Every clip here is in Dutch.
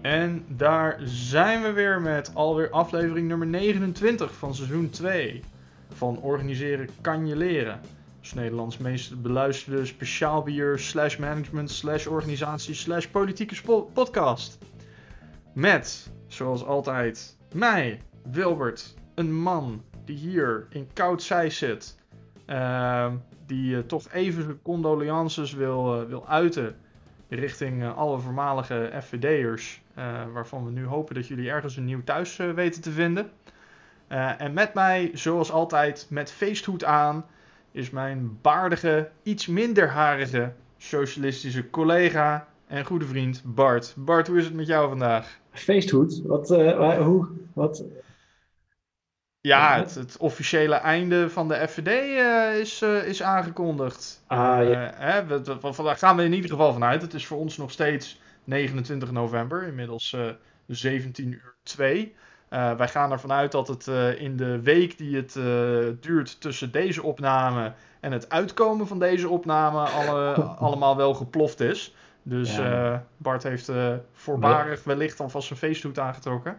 En daar zijn we weer met alweer aflevering nummer 29 van seizoen 2 van Organiseren kan je leren. Dus Nederlands meest beluisterde speciaal bier slash management slash organisatie slash politieke podcast. Met, zoals altijd, mij, Wilbert, een man die hier in koud zij zit. Ehm, die eh, toch even zijn condolences wil, eh, wil uiten richting eh, alle voormalige FVD'ers. eh, waarvan we nu hopen dat jullie ergens een nieuw thuis eh, weten te vinden. En met mij, zoals altijd, met feesthoed aan, is mijn baardige, iets minder harige socialistische collega en goede vriend Bart. Bart, hoe is het met jou vandaag? Feesthoed? Wat, hoe, wat? Ja, het, het officiële einde van de FVD eh, is, eh, is aangekondigd. Ah, ja. Eh, hè, we, we- van- daar gaan we in ieder geval vanuit. Het is voor ons nog steeds 29 november, inmiddels eh 17 uur 2. Eh, wij gaan ervan uit dat het in de week die het duurt tussen deze opname en het uitkomen van deze opname alle, allemaal wel geploft is. Dus Ja. Bart heeft voorbarig wellicht alvast een feesthoed aangetrokken.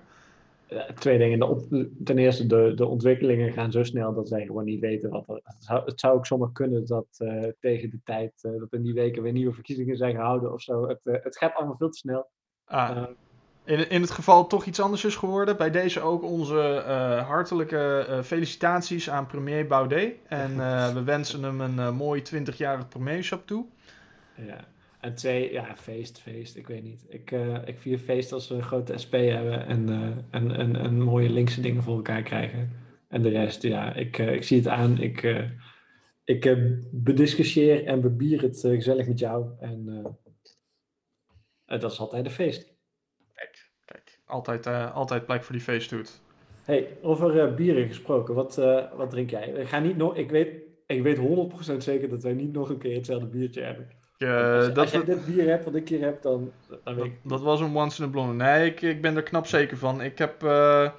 Eh, Twee dingen. De ten eerste, de, de ontwikkelingen gaan zo snel dat zij gewoon niet weten wat er... Het zou, het zou ook zomaar kunnen dat eh, tegen de tijd eh, dat in die weken weer nieuwe verkiezingen zijn gehouden of zo. Het, het gaat allemaal veel te snel. Ah, In, in het geval toch iets anders is geworden. Bij deze ook onze hartelijke felicitaties aan premier Baudet. En we wensen hem een mooi 20-jarig premierschap toe. ja. En twee, ja, feest, feest. Ik weet niet. Ik, eh, ik vier feest als we een grote SP hebben en, eh, en, en, en mooie linkse dingen voor elkaar krijgen. En de rest, ja, ik, eh, ik zie het aan. Ik, ik bediscussieer en bebier het gezellig met jou. En dat is altijd een feest. Kijk, kijk. Altijd, altijd plek voor die feesthoed. Hey, over bieren gesproken, wat, wat drink jij? Ik, ga niet nog, ik, weet, ik weet 100% zeker dat wij niet nog een keer hetzelfde biertje hebben. Eh, als, je- dat, als jij dit bier hebt wat ik hier heb, dan, dan weet dat, ik... dat was een once in a blonde. Nee, ik, ik ben er knap zeker van. Ik heb... eh,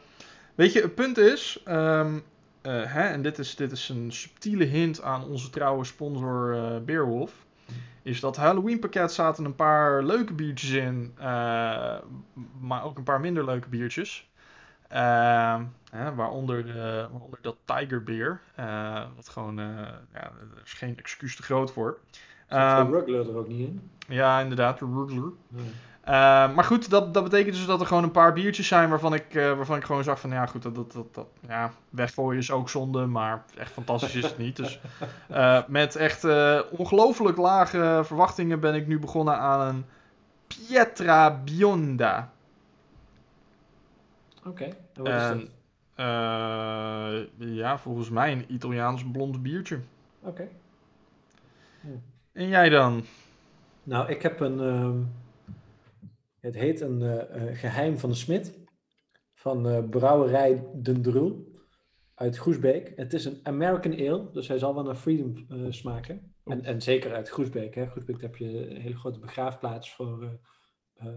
weet je, het punt is... ehm, eh, hè, en dit is, dit is een subtiele hint aan onze trouwe sponsor Beerwolf. Is dat Halloween pakket zaten een paar leuke biertjes in. maar ook een paar minder leuke biertjes. Ehm, hè, waaronder, waaronder dat Tiger Beer. wat gewoon... ja, er is geen excuus te groot voor. Zit Ehm, de Ruggler er ook niet in? ja, inderdaad, de Rugler. Nee. Eh, maar goed, dat, dat betekent dus dat er gewoon een paar biertjes zijn waarvan ik, eh, waarvan ik gewoon zag van ja goed, dat, dat, dat, dat ja, weggooien is ook zonde, maar echt fantastisch is het niet. Dus eh, met echt eh, ongelooflijk lage verwachtingen ben ik nu begonnen aan een Pietra Bionda. Oké, en wat is dat? ja, volgens mij een Italiaans blond biertje. Oké. En jij dan? Nou, ik heb een... ehm, het heet een eh, eh, geheim van de smid. Van eh, brouwerij Den Drul. Uit Groesbeek. Het is een American Ale, dus hij zal wel naar Freedom smaken. En, en zeker uit Groesbeek. Hè. Groesbeek daar heb je een hele grote begraafplaats voor...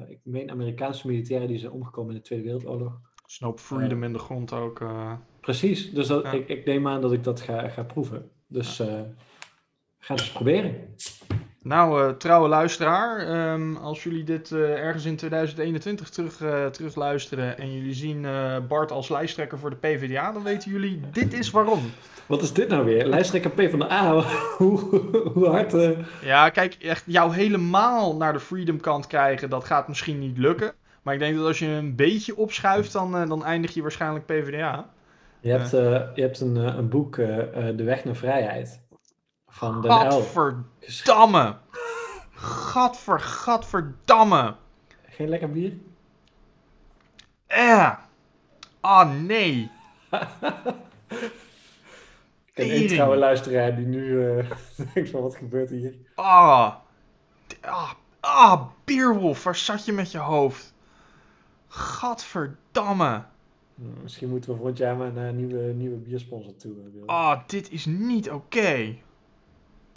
ik meen Amerikaanse militairen die zijn omgekomen in de Tweede Wereldoorlog. Snoop Freedom in de grond ook. Precies, dus dat, Ja. ik, ik neem aan dat ik dat ga, ga proeven. Dus ga het eens proberen. Nou, eh, trouwe luisteraar, ehm, als jullie dit eh, ergens in 2021 terug, eh, terugluisteren en jullie zien Bart als lijsttrekker voor de PvdA, dan weten jullie, dit is waarom. Wat is dit nou weer? Lijsttrekker P van de A. hoe, hoe hard... Ja, kijk, echt jou helemaal naar de freedom kant krijgen, dat gaat misschien niet lukken. Maar ik denk dat als je een beetje opschuift, dan, dan eindig je waarschijnlijk PvdA. Je hebt, je hebt een, een boek, De Weg naar Vrijheid. Van Den. Gadverdamme! Gadver, gadverdamme! Geen lekker bier? Eh! Ah, nee! Ik ken één trouwe luisteraar die nu eh, denkt van wat gebeurt hier? Ah. Ah, ah, Beerwolf, waar zat je met je hoofd? Gadverdamme. Misschien moeten we volgend jaar maar naar een nieuwe, nieuwe biersponsor toe. eh. Ah, dit is niet oké.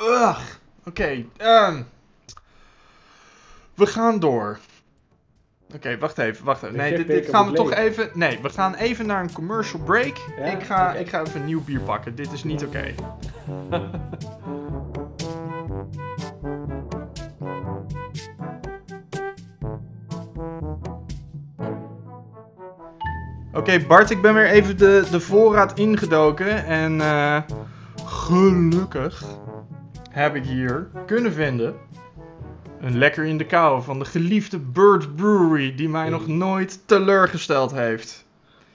Ugh. Oké, ehm. we gaan door. Oké, wacht even, wacht even. Nee, dit, gaan we toch even... Nee, we gaan even naar een commercial break. Ja, ik, ga, ik ga even een nieuw bier pakken. Dit is niet oké. Oké, Bart, ik ben weer even de, de voorraad ingedoken. En eh, gelukkig heb ik hier kunnen vinden een lekker in de kou van de geliefde Bird Brewery, die mij nog nooit teleurgesteld heeft.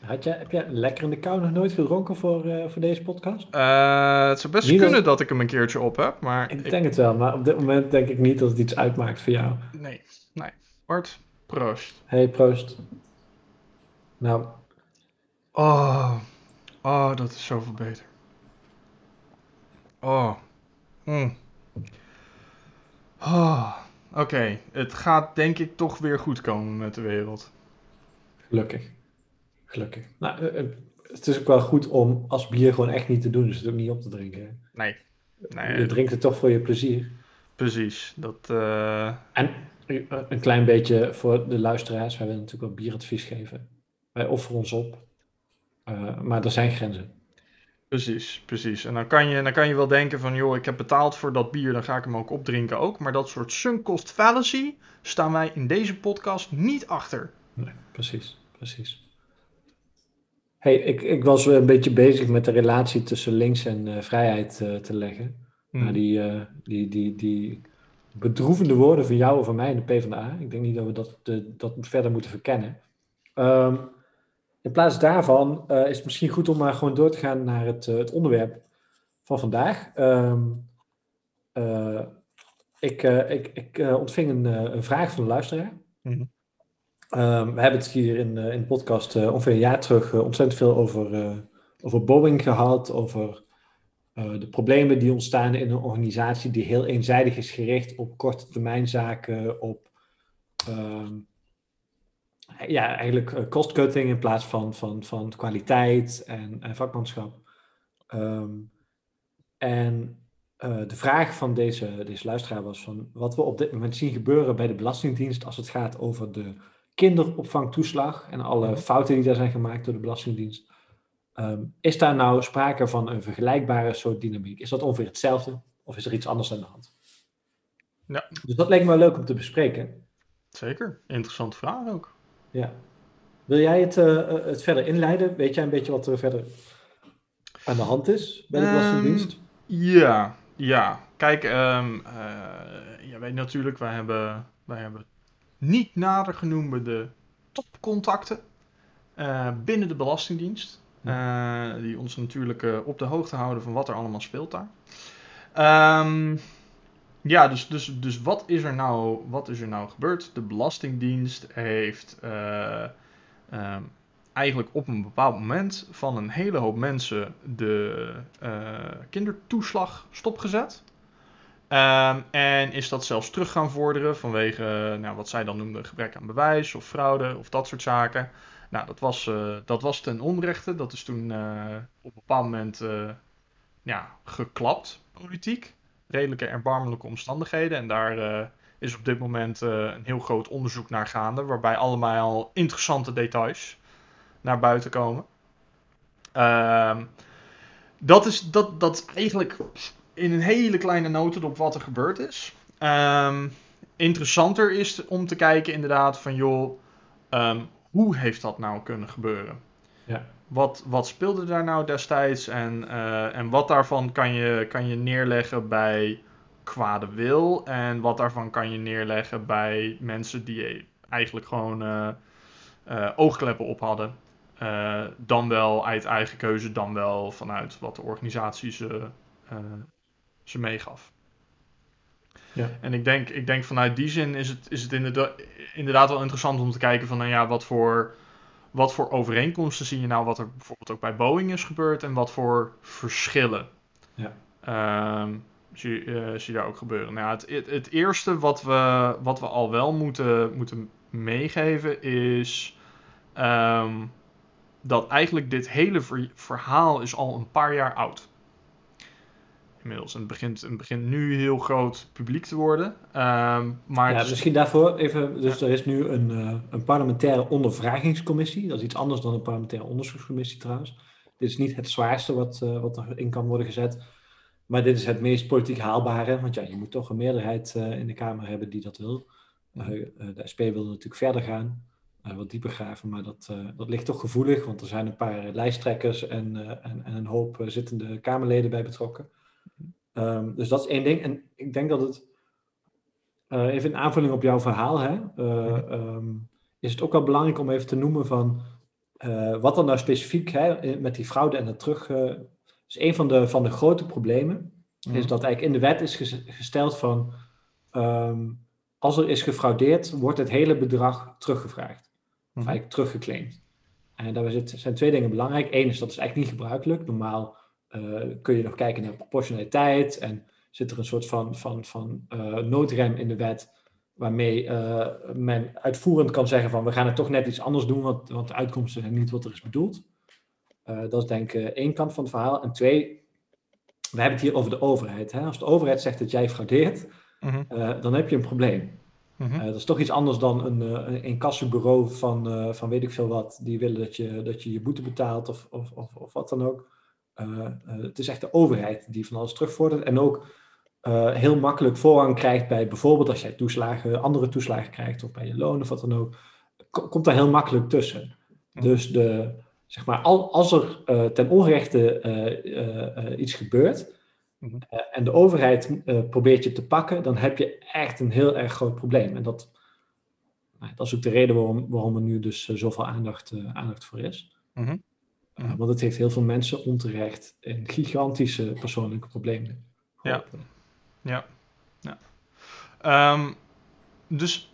Had jij, heb jij lekker in de kou nog nooit gedronken voor, eh, voor deze podcast? Eh, het zou best Niet kunnen dat- dat ik hem een keertje op heb, maar Ik ik- denk het wel, maar op dit moment denk ik niet dat het iets uitmaakt voor jou. nee, nee. Bart, proost. Hey, proost. Nou, Oh, oh, dat is zoveel beter. Oh. Mm. Oh. Oké, het gaat denk ik toch weer goed komen met de wereld. gelukkig. Gelukkig. Nou, eh, eh, het is ook wel goed om als bier gewoon echt niet te doen, dus het ook niet op te drinken. hè. Nee, nee Je drinkt het toch voor je plezier. precies. Dat, eh, En een klein beetje voor de luisteraars, wij willen natuurlijk wel bieradvies geven. Wij offeren ons op, maar er zijn grenzen. Precies, precies. En dan kan, je, dan kan je wel denken van, joh, ik heb betaald voor dat bier, dan ga ik hem ook opdrinken ook. Maar dat soort sunk cost fallacy staan wij in deze podcast niet achter. Nee, precies, precies. Hey, ik, ik was een beetje bezig met de relatie tussen links en eh, vrijheid eh, te leggen. Hmm. Maar die, eh, die, die, die bedroevende woorden van jou of van mij in de PvdA, ik denk niet dat we dat, de, dat verder moeten verkennen. Ehm, in plaats daarvan eh, is het misschien goed om maar gewoon door te gaan naar het, eh, het onderwerp van vandaag. Ehm, eh, ik ik, ik ontving een, een vraag van een luisteraar. Mhm. Ehm, we hebben het hier in, in de podcast ongeveer een jaar terug ontzettend veel over, over Boeing gehad, over de problemen die ontstaan in een organisatie die heel eenzijdig is gericht op korte termijn zaken, op ehm, ja, eigenlijk eh, cost cutting in plaats van, van, van kwaliteit en, en vakmanschap. Ehm, en eh, de vraag van deze, deze luisteraar was van wat we op dit moment zien gebeuren bij de Belastingdienst als het gaat over de kinderopvangtoeslag en alle fouten die daar zijn gemaakt door de Belastingdienst. Ehm, is daar nou sprake van een vergelijkbare soort dynamiek? Is dat ongeveer hetzelfde of is er iets anders aan de hand? Ja. Dus dat leek me wel leuk om te bespreken. Zeker, interessante vraag ook. Ja. Wil jij het, eh, eh, het verder inleiden? Weet jij een beetje wat er verder aan de hand is bij de Ehm, Belastingdienst? Ja, ja. Kijk, ehm eh, je weet natuurlijk, wij hebben, wij hebben niet nader genoemde topcontacten binnen de Belastingdienst. eh, die ons natuurlijk op de hoogte houden van wat er allemaal speelt daar. Ehm, ja, dus, dus, dus wat, is er nou, wat is er nou gebeurd? De Belastingdienst heeft eh, ehm, eigenlijk op een bepaald moment van een hele hoop mensen de eh, kindertoeslag stopgezet. Ehm, en is dat zelfs terug gaan vorderen vanwege eh, nou, wat zij dan noemden gebrek aan bewijs of fraude of dat soort zaken. Nou, dat was, dat was ten onrechte. Dat is toen op een bepaald moment ja, geklapt, politiek. Redelijke erbarmelijke omstandigheden. En daar eh, is op dit moment eh, een heel groot onderzoek naar gaande, waarbij allemaal interessante details naar buiten komen. Ehm, dat, is, dat, dat eigenlijk in een hele kleine notendop wat er gebeurd is. Ehm, interessanter is om te kijken inderdaad van joh, ehm, hoe heeft dat nou kunnen gebeuren? Ja. Wat, wat speelde daar nou destijds en, eh, en wat daarvan kan je, kan je neerleggen bij kwade wil en wat daarvan kan je neerleggen bij mensen die eigenlijk gewoon eh, eh, oogkleppen op hadden. Dan wel uit eigen keuze, dan wel vanuit wat de organisatie ze, ze meegaf. Ja. En ik denk, ik denk vanuit die zin is het, is het inderdaad, inderdaad wel interessant om te kijken van nou ja, wat voor, wat voor overeenkomsten zie je nou wat er bijvoorbeeld ook bij Boeing is gebeurd en wat voor verschillen Ja. ehm, zie, eh, zie je daar ook gebeuren. Nou, het, het, het eerste wat we, wat we al wel moeten, moeten meegeven is ehm, dat eigenlijk dit hele ver- verhaal is al een paar jaar oud. Inmiddels. En het begint, het begint nu heel groot publiek te worden. Ehm, maar Ja, is- misschien daarvoor even. Dus er is nu een, eh, een parlementaire ondervragingscommissie. Dat is iets anders dan een parlementaire onderzoekscommissie trouwens. Dit is niet het zwaarste wat, eh, wat erin kan worden gezet. Maar dit is het meest politiek haalbare. Want ja, je moet toch een meerderheid eh, in de Kamer hebben die dat wil. De SP wil natuurlijk verder gaan. wat dieper graven. Maar dat, dat ligt toch gevoelig, want er zijn een paar lijsttrekkers en, en, en, een hoop zittende Kamerleden bij betrokken. Ehm, dus dat is één ding. En ik denk dat het, even een aanvulling op jouw verhaal, hè, ehm, is het ook wel belangrijk om even te noemen van wat dan nou specifiek hè, met die fraude en het terug. is een van de, van de grote problemen is mhm. dat eigenlijk in de wet is gesteld van ehm, als er is gefraudeerd, wordt het hele bedrag teruggevraagd. Of mhm. eigenlijk teruggeclaimd. En daar zijn twee dingen belangrijk. Eén is dat is eigenlijk niet gebruikelijk. Normaal kun je nog kijken naar proportionaliteit en zit er een soort van, van, van uh, noodrem in de wet waarmee uh, men uitvoerend kan zeggen van we gaan het toch net iets anders doen, want, want de uitkomsten zijn niet wat er is bedoeld. dat is denk ik één kant van het verhaal. En twee, we hebben het hier over de overheid. Hè? Als de overheid zegt dat jij fraudeert, mhm. eh, dan heb je een probleem. Mhm. Eh, dat is toch iets anders dan een, een kassenbureau van, van weet ik veel wat, die willen dat je dat je, je boete betaalt of, of, of, of wat dan ook. Het is echt de overheid die van alles terugvordert en ook heel makkelijk voorrang krijgt bij bijvoorbeeld als jij toeslagen, andere toeslagen krijgt of bij je loon of wat dan ook, komt daar heel makkelijk tussen. Mhm. Dus de, zeg maar, als er uh, ten onrechte uh, uh, iets gebeurt mm en de overheid probeert je te pakken, dan heb je echt een heel erg groot probleem. En dat, nou, dat is ook de reden waarom, waarom er nu dus zoveel aandacht, aandacht voor is. Mm -hmm. want het heeft heel veel mensen onterecht in gigantische persoonlijke problemen. Ja, ja. ja. Um, dus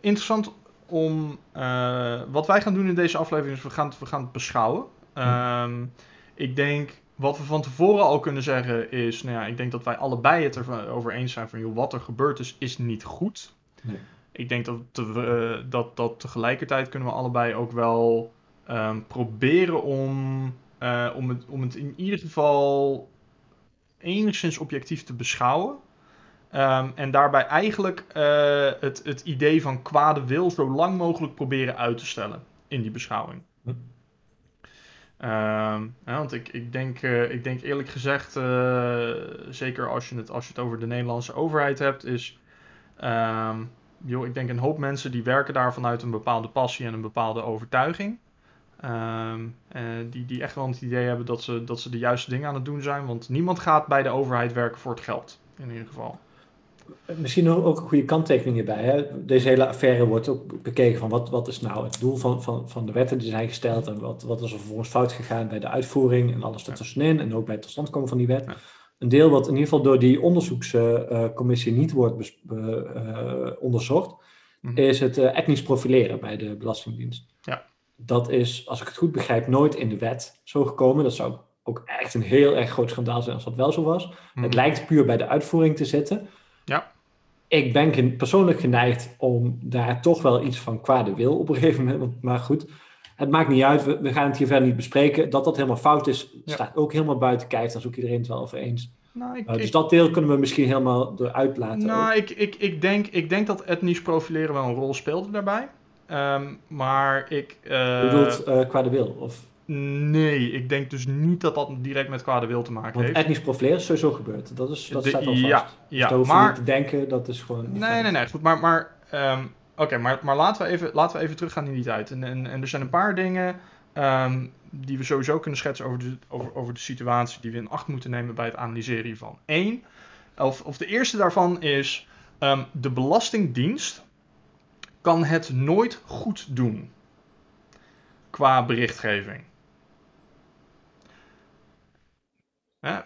interessant om. Uh, wat wij gaan doen in deze aflevering is we gaan het, we gaan het beschouwen. Um, ik denk. Wat we van tevoren al kunnen zeggen is. Nou ja, ik denk dat wij allebei het erover eens zijn van. Joh, wat er gebeurd is, is niet goed. Nee. Ik denk dat, te, dat, dat tegelijkertijd kunnen we allebei ook wel um, proberen om. Uh, om, het, om het in ieder geval enigszins objectief te beschouwen. Um, en daarbij eigenlijk uh, het, het idee van kwade wil zo lang mogelijk proberen uit te stellen in die beschouwing. Hm. Um, ja, want ik, ik, denk, uh, ik denk eerlijk gezegd, uh, zeker als je, het, als je het over de Nederlandse overheid hebt, is. Um, joh, ik denk een hoop mensen die werken daar vanuit een bepaalde passie en een bepaalde overtuiging. Um, die, die echt wel het idee hebben dat ze, dat ze de juiste dingen aan het doen zijn. Want niemand gaat bij de overheid werken voor het geld, in ieder geval. Misschien ook een goede kanttekening hierbij. Hè? Deze hele affaire wordt ook bekeken van wat, wat is nou het doel van, van, van de wetten die zijn gesteld en wat, wat is er vervolgens fout gegaan bij de uitvoering en alles ertussenin en ook bij het totstandkomen van die wet. Een deel wat in ieder geval door die onderzoekscommissie niet wordt uh, onderzocht, mhm. is het etnisch profileren bij de Belastingdienst. Ja. Dat is, als ik het goed begrijp, nooit in de wet zo gekomen. Dat zou ook echt een heel erg groot schandaal zijn als dat wel zo was. Het mhm. lijkt puur bij de uitvoering te zitten. Ja. Ik ben persoonlijk geneigd om daar toch wel iets van kwade wil op een gegeven moment. Maar goed, het maakt niet uit. We, gaan het hier verder niet bespreken. Dat dat helemaal fout is, staat ook helemaal buiten kijf. Daar is ook iedereen het wel over eens. Nou, ik, uh, dus dat deel kunnen we misschien helemaal eruit laten. Nou, ik, ik, ik, denk, ik denk dat etnisch profileren wel een rol speelde daarbij. Um, maar ik... Uh... Je bedoelt uh, kwade wil? Of? Nee, ik denk dus niet dat dat direct met kwade wil te maken Want heeft. etnisch profileren is sowieso gebeurd. Dat, is, dat staat al vast. Ja, ja dus maar... niet te denken, dat is gewoon... Nee, nee, nee, goed. Maar, maar, um, Oké, maar, maar laten, we even, laten we even teruggaan in die tijd. En, en, en er zijn een paar dingen um, die we sowieso kunnen schetsen over de, over, over de situatie die we in acht moeten nemen bij het analyseren hiervan. Eén, of, of de eerste daarvan is, um, de Belastingdienst kan het nooit goed doen qua berichtgeving.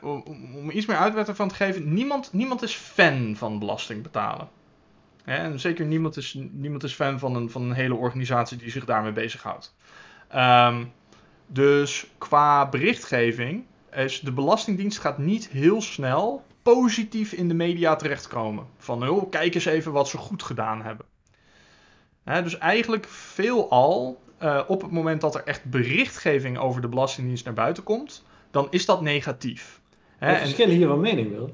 om, om, iets meer uitwerking van te geven, niemand, niemand is fan van belasting betalen. en zeker niemand is, niemand is fan van een, van een hele organisatie die zich daarmee bezighoudt. Um, dus qua berichtgeving is de Belastingdienst gaat niet heel snel positief in de media terechtkomen. Van, oh, kijk eens even wat ze goed gedaan hebben. Dus eigenlijk veelal uh, op het moment dat er echt berichtgeving over de Belastingdienst naar buiten komt, dan is dat negatief. Hè? We verschillen hier van mening, wil.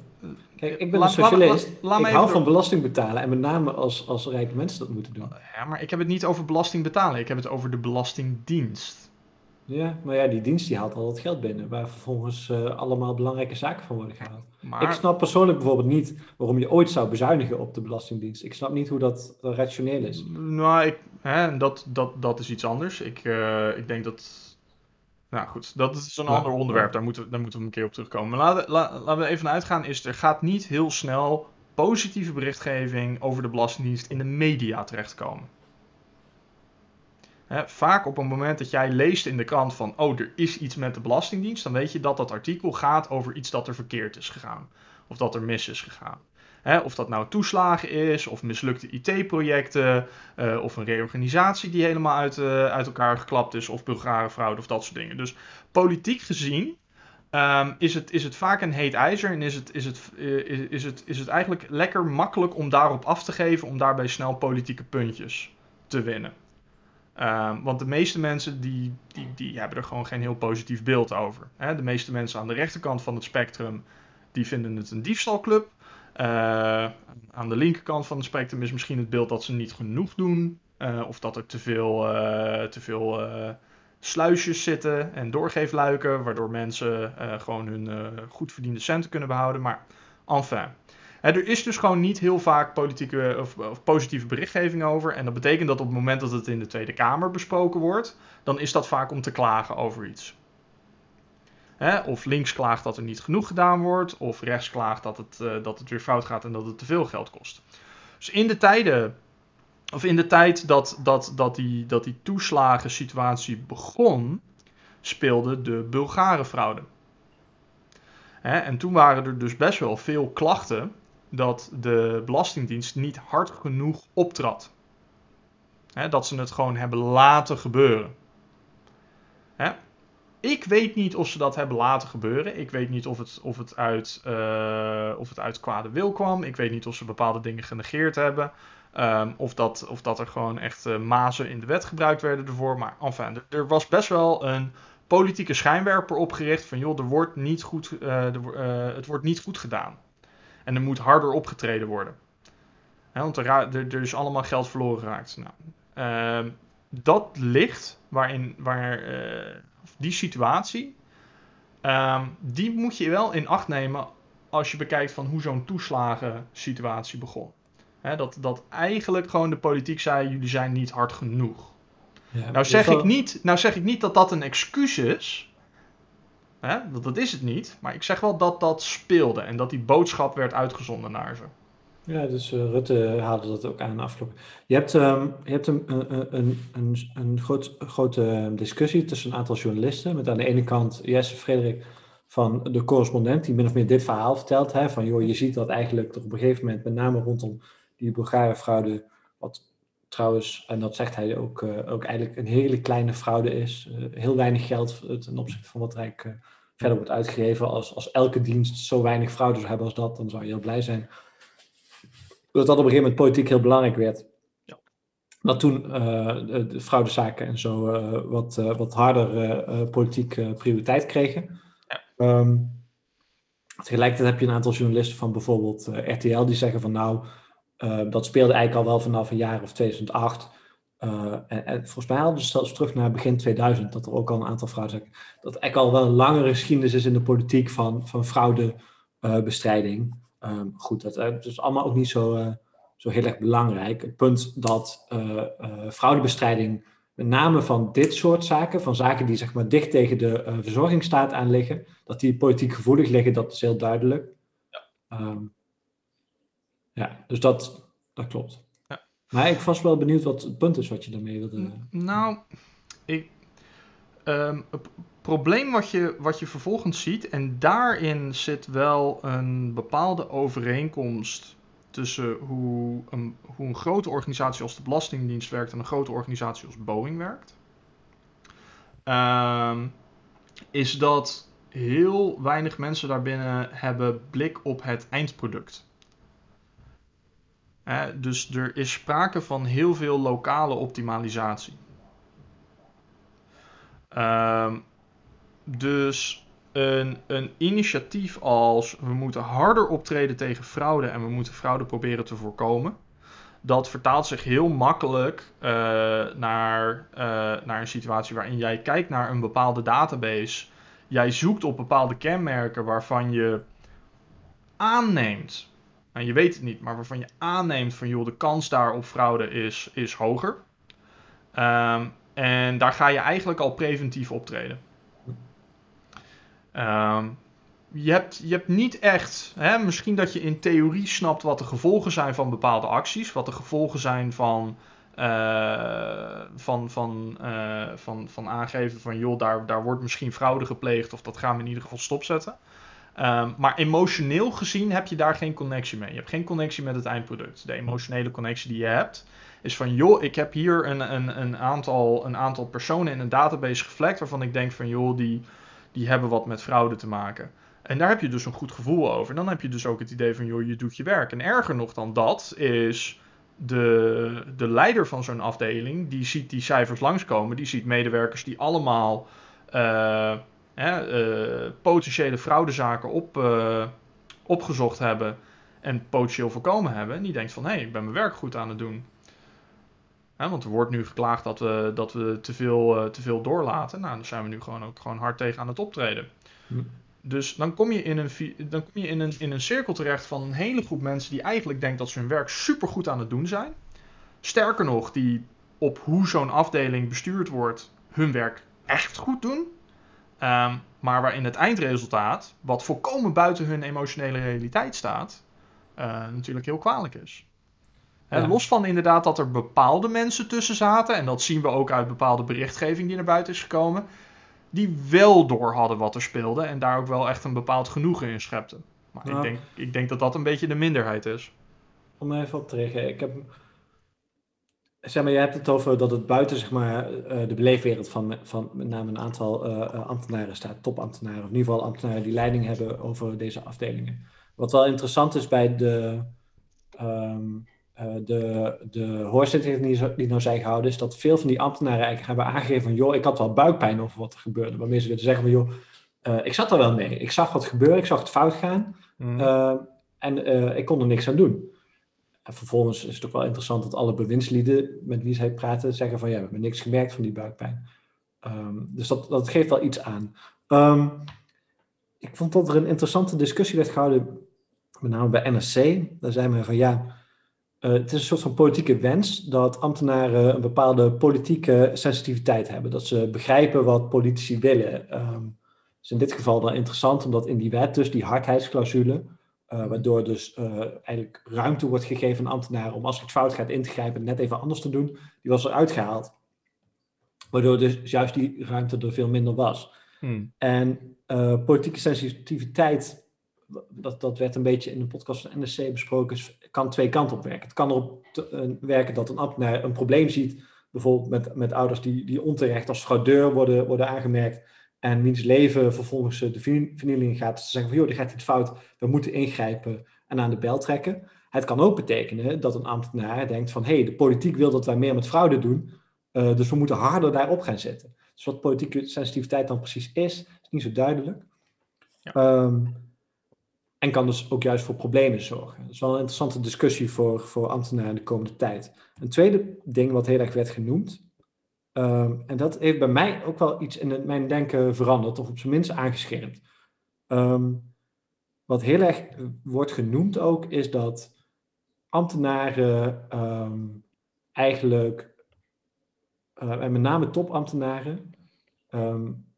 Kijk, ik ben een socialist. ik hou van belasting betalen en met name als, als rijke mensen dat moeten doen. Ja, maar ik heb het niet over belasting betalen. Ik heb het over de Belastingdienst. Ja, maar ja, die dienst die haalt al het geld binnen, waar vervolgens uh, allemaal belangrijke zaken van worden gehaald. Maar... Ik snap persoonlijk bijvoorbeeld niet waarom je ooit zou bezuinigen op de Belastingdienst. Ik snap niet hoe dat rationeel is. Nou, ik, hè, dat, dat, dat is iets anders. Ik, uh, ik denk dat. Nou goed, dat is een ander onderwerp. Daar moeten, daar moeten we een keer op terugkomen. Maar laten, laten we even uitgaan. Is er gaat niet heel snel positieve berichtgeving over de Belastingdienst in de media terechtkomen vaak op het moment dat jij leest in de krant van, oh, er is iets met de Belastingdienst, dan weet je dat dat artikel gaat over iets dat er verkeerd is gegaan. Of dat er mis is gegaan. of dat nou toeslagen is, of mislukte IT-projecten, uh, of een reorganisatie die helemaal uit, uh, uit elkaar geklapt is, of Bulgare fraude of dat soort dingen. Dus politiek gezien um, is, het, is het vaak een heet ijzer en is het, is, het, is, is, het, is het eigenlijk lekker makkelijk om daarop af te geven, om daarbij snel politieke puntjes te winnen. Um, want de meeste mensen die, die, die hebben er gewoon geen heel positief beeld over. Hè? De meeste mensen aan de rechterkant van het spectrum die vinden het een diefstalclub. Uh, aan de linkerkant van het spectrum is misschien het beeld dat ze niet genoeg doen. Uh, of dat er te veel, uh, te veel sluisjes zitten en doorgeefluiken. Waardoor mensen gewoon hun goed verdiende centen kunnen behouden. Maar enfin er is dus gewoon niet heel vaak politieke of, of, positieve berichtgeving over. En dat betekent dat op het moment dat het in de Tweede Kamer besproken wordt, dan is dat vaak om te klagen over iets. of links klaagt dat er niet genoeg gedaan wordt, of rechts klaagt dat het, uh, dat het weer fout gaat en dat het te veel geld kost. Dus in de tijden, of in de tijd dat, dat, dat, die, dat die toeslagensituatie begon, speelde de Bulgare fraude. en toen waren er dus best wel veel klachten dat de Belastingdienst niet hard genoeg optrad. dat ze het gewoon hebben laten gebeuren. Ik weet niet of ze dat hebben laten gebeuren. Ik weet niet of het, of, het uit, uh, of het uit kwade wil kwam. Ik weet niet of ze bepaalde dingen genegeerd hebben. Um, of, dat, of dat er gewoon echt uh, mazen in de wet gebruikt werden ervoor. Maar enfin, er, er, was best wel een politieke schijnwerper opgericht van joh, er wordt niet goed, uh, het wordt niet goed gedaan. En er moet harder opgetreden worden. want er, er, is allemaal geld verloren geraakt. Nou, uh, dat ligt waarin, waar, uh, die situatie, uh, die moet je wel in acht nemen als je bekijkt van hoe zo'n toeslagensituatie begon. dat, dat eigenlijk gewoon de politiek zei, jullie zijn niet hard genoeg. Ja, nou, zeg ik niet, nou zeg ik niet dat dat een excuus is. Hè? Dat, is het niet. Maar ik zeg wel dat dat speelde en dat die boodschap werd uitgezonden naar ze. Ja, dus uh, Rutte haalde dat ook aan afgelopen. Je hebt, um, je hebt een, een, een, een grote discussie tussen een aantal journalisten. Met aan de ene kant Jesse Frederik van de correspondent, die min of meer dit verhaal vertelt. Hè, van joh, je ziet dat eigenlijk op een gegeven moment, met name rondom die Bulgare fraude, wat trouwens, en dat zegt hij ook, uh, ook eigenlijk een hele kleine fraude is. Uh, heel weinig geld ten opzichte van wat Rijk verder wordt uitgegeven. Als, als elke dienst zo weinig fraude zou hebben als dat, dan zou je heel blij zijn. Dat dat op een gegeven moment politiek heel belangrijk werd. Ja. Dat toen uh, de, fraudezaken en zo uh, wat, uh, wat harder politiek prioriteit kregen. Ja. Um, tegelijkertijd heb je een aantal journalisten van bijvoorbeeld RTL die zeggen van nou, dat speelde eigenlijk al wel vanaf een jaar of 2008. Uh, en, en, volgens mij hadden ze zelfs terug naar begin 2000, dat er ook al een aantal fraudezaken. Dat eigenlijk al wel een langere geschiedenis is in de politiek van, van fraudebestrijding. Uh, um, goed, dat, uh, is allemaal ook niet zo, uh, zo heel erg belangrijk. Het punt dat fraudebestrijding, met name van dit soort zaken, van zaken die zeg maar dicht tegen de verzorgingsstaat aan liggen, dat die politiek gevoelig liggen, dat is heel duidelijk. Ja, um, ja dus dat, dat klopt. Maar ik was wel benieuwd wat het punt is wat je daarmee wilde. Nou, ik, um, het probleem wat je, wat je vervolgens ziet, en daarin zit wel een bepaalde overeenkomst tussen hoe een, hoe een grote organisatie als de Belastingdienst werkt en een grote organisatie als Boeing werkt. Um, is dat heel weinig mensen daarbinnen hebben blik op het eindproduct dus er is sprake van heel veel lokale optimalisatie. Um, dus een, een initiatief als we moeten harder optreden tegen fraude en we moeten fraude proberen te voorkomen. dat vertaalt zich heel makkelijk uh, naar, uh, naar een situatie waarin jij kijkt naar een bepaalde database. Jij zoekt op bepaalde kenmerken waarvan je aanneemt, nou je weet het niet, maar waarvan je aanneemt van joh, de kans daar op fraude is, is hoger. Um, en daar ga je eigenlijk al preventief optreden. Um, je, hebt, je hebt niet echt, hè, misschien dat je in theorie snapt wat de gevolgen zijn van bepaalde acties, wat de gevolgen zijn van, uh, van, van, uh, van, van aangeven van joh, daar, daar wordt misschien fraude gepleegd of dat gaan we in ieder geval stopzetten. Um, maar emotioneel gezien heb je daar geen connectie mee. Je hebt geen connectie met het eindproduct. De emotionele connectie die je hebt is van joh, ik heb hier een, een, een, aantal, een aantal personen in een database gevlekt waarvan ik denk van joh, die, die hebben wat met fraude te maken. En daar heb je dus een goed gevoel over. Dan heb je dus ook het idee van joh, je doet je werk. En erger nog dan dat is de, de leider van zo'n afdeling, die ziet die cijfers langskomen. Die ziet medewerkers die allemaal uh, uh, potentiële fraudezaken op, uh, opgezocht hebben en potentieel voorkomen hebben. En die denkt van hé, hey, ik ben mijn werk goed aan het doen. Hè, want er wordt nu geklaagd dat we, dat we te, veel, te veel doorlaten. Nou, daar zijn we nu gewoon ook gewoon hard tegen aan het optreden. Hm. Dus dan kom je, in een, dan kom je in, een, in een cirkel terecht van een hele groep mensen die eigenlijk denkt dat ze hun werk supergoed aan het doen zijn. Sterker nog, die op hoe zo'n afdeling bestuurd wordt, hun werk echt goed doen. Um, maar waarin het eindresultaat, wat volkomen buiten hun emotionele realiteit staat, uh, natuurlijk heel kwalijk is. Ja. Los van inderdaad dat er bepaalde mensen tussen zaten, en dat zien we ook uit bepaalde berichtgeving die naar buiten is gekomen, die wel door hadden wat er speelde en daar ook wel echt een bepaald genoegen in schepten. Maar ik, denk, ik denk dat dat een beetje de minderheid is. Om even op te reageren, ik heb Zeg maar, je hebt het over dat het buiten zeg maar, uh, de beleefwereld van, van met name een aantal uh, ambtenaren staat, topambtenaren, of in ieder geval ambtenaren die leiding hebben over deze afdelingen. Wat wel interessant is bij de, um, de, de hoorzitting die, die nou zijn gehouden, is dat veel van die ambtenaren eigenlijk hebben aangegeven van, joh, ik had wel buikpijn over wat er gebeurde. Waarmee ze willen zeggen van, joh, ik zat er wel mee. Ik zag wat gebeuren, ik zag het fout gaan mm. en ik kon er niks aan doen. En vervolgens is het ook wel interessant dat alle bewindslieden met wie zij praten zeggen van ja, we hebben niks gemerkt van die buikpijn. Um, dus dat, dat geeft wel iets aan. Um, ik vond dat er een interessante discussie werd gehouden, met name bij NSC. Daar zei men van ja, uh, het is een soort van politieke wens dat ambtenaren een bepaalde politieke sensitiviteit hebben. Dat ze begrijpen wat politici willen. Um, is in dit geval dan interessant, omdat in die wet dus die hardheidsclausule uh, waardoor dus uh, eigenlijk ruimte wordt gegeven aan ambtenaren om als het fout gaat in te grijpen net even anders te doen. Die was eruit gehaald. Waardoor dus juist die ruimte er veel minder was. Hmm. En uh, politieke sensitiviteit, dat, dat werd een beetje in de podcast van NSC besproken, kan twee kanten op werken. Het kan erop te, werken dat een ambtenaar een probleem ziet, bijvoorbeeld met, met ouders die, die onterecht als fraudeur worden, worden aangemerkt en wiens leven vervolgens de vernieling gaat. Ze zeggen van, joh, die gaat iets fout, we moeten ingrijpen en aan de bel trekken. Het kan ook betekenen dat een ambtenaar denkt van, hé, hey, de politiek wil dat wij meer met fraude doen, uh, dus we moeten harder daarop gaan zetten. Dus wat politieke sensitiviteit dan precies is, is niet zo duidelijk. Ja. Um, en kan dus ook juist voor problemen zorgen. Dat is wel een interessante discussie voor, voor ambtenaren de komende tijd. Een tweede ding wat heel erg werd genoemd, Um, en dat heeft bij mij ook wel iets in mijn denken veranderd, of op zijn minst aangescherpt. Um, wat heel erg wordt genoemd ook, is dat ambtenaren um, eigenlijk, uh, en met name topambtenaren,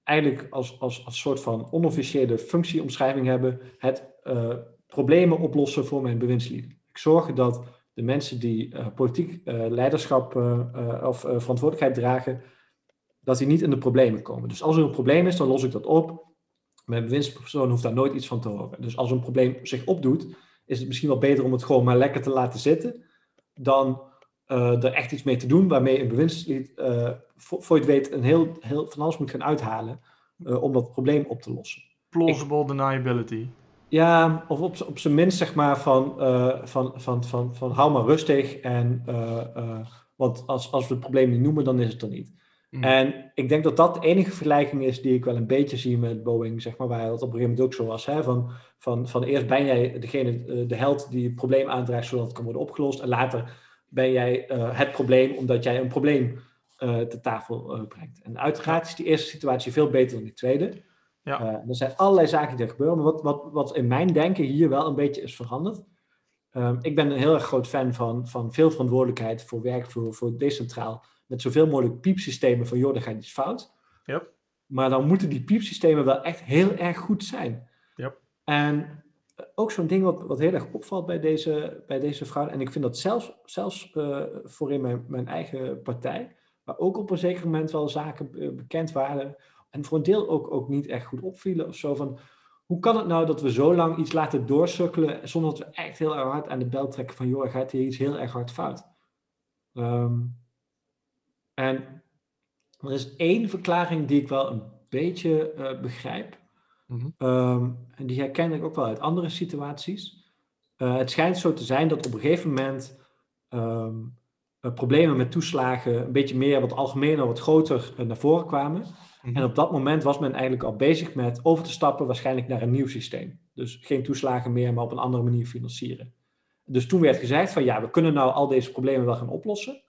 eigenlijk als, als, als soort van onofficiële functieomschrijving hebben, het uh, problemen oplossen voor mijn bewindslieden. Ik zorg dat de mensen die uh, politiek uh, leiderschap uh, of verantwoordelijkheid dragen, dat die niet in de problemen komen. Dus als er een probleem is, dan los ik dat op. Mijn bewindspersoon hoeft daar nooit iets van te horen. Dus als een probleem zich opdoet, is het misschien wel beter om het gewoon maar lekker te laten zitten, dan er echt iets mee te doen waarmee een bewindslied, voor, voor je het weet, een heel, heel van alles moet gaan uithalen om dat probleem op te lossen. Plausible deniability. Ja, of op, op zijn minst zeg maar van, uh, van, van, van, van hou maar rustig. En, uh, uh, want als, als we het probleem niet noemen, dan is het er niet. Mm. En ik denk dat dat de enige vergelijking is die ik wel een beetje zie met Boeing, zeg maar, waar dat op een gegeven moment ook zo was. Hè? Van, van, van eerst ben jij degene, de held die het probleem aandraagt zodat het kan worden opgelost. En later ben jij eh, het probleem omdat jij een probleem te tafel brengt. En uiteraard is die eerste situatie veel beter dan die tweede. Ja. er zijn allerlei zaken die er gebeuren. Maar wat, wat, wat in mijn denken hier wel een beetje is veranderd. Um, ik ben een heel erg groot fan van, van veel verantwoordelijkheid voor werkvloer, voor decentraal. Met zoveel mogelijk piepsystemen van joh, dan gaat iets fout. Yep. Maar dan moeten die piepsystemen wel echt heel erg goed zijn. Yep. En ook zo'n ding wat, wat heel erg opvalt bij deze, bij deze vrouw. En ik vind dat zelfs, zelfs uh, voor in mijn, mijn eigen partij. Waar ook op een zeker moment wel zaken bekend waren. En voor een deel ook, ook niet echt goed opvielen. Of zo van, hoe kan het nou dat we zo lang iets laten doorsukkelen. Zonder dat we echt heel erg hard aan de bel trekken van. joh, gaat hier iets heel erg hard fout. Um, en er is één verklaring die ik wel een beetje uh, begrijp. Mhm. Um, en die herken ik ook wel uit andere situaties. Uh, het schijnt zo te zijn dat op een gegeven moment um, uh, problemen met toeslagen een beetje meer, wat algemener, wat groter uh, naar voren kwamen. Mhm. En op dat moment was men eigenlijk al bezig met over te stappen waarschijnlijk naar een nieuw systeem. Dus geen toeslagen meer, maar op een andere manier financieren. Dus toen werd gezegd van ja, we kunnen nou al deze problemen wel gaan oplossen.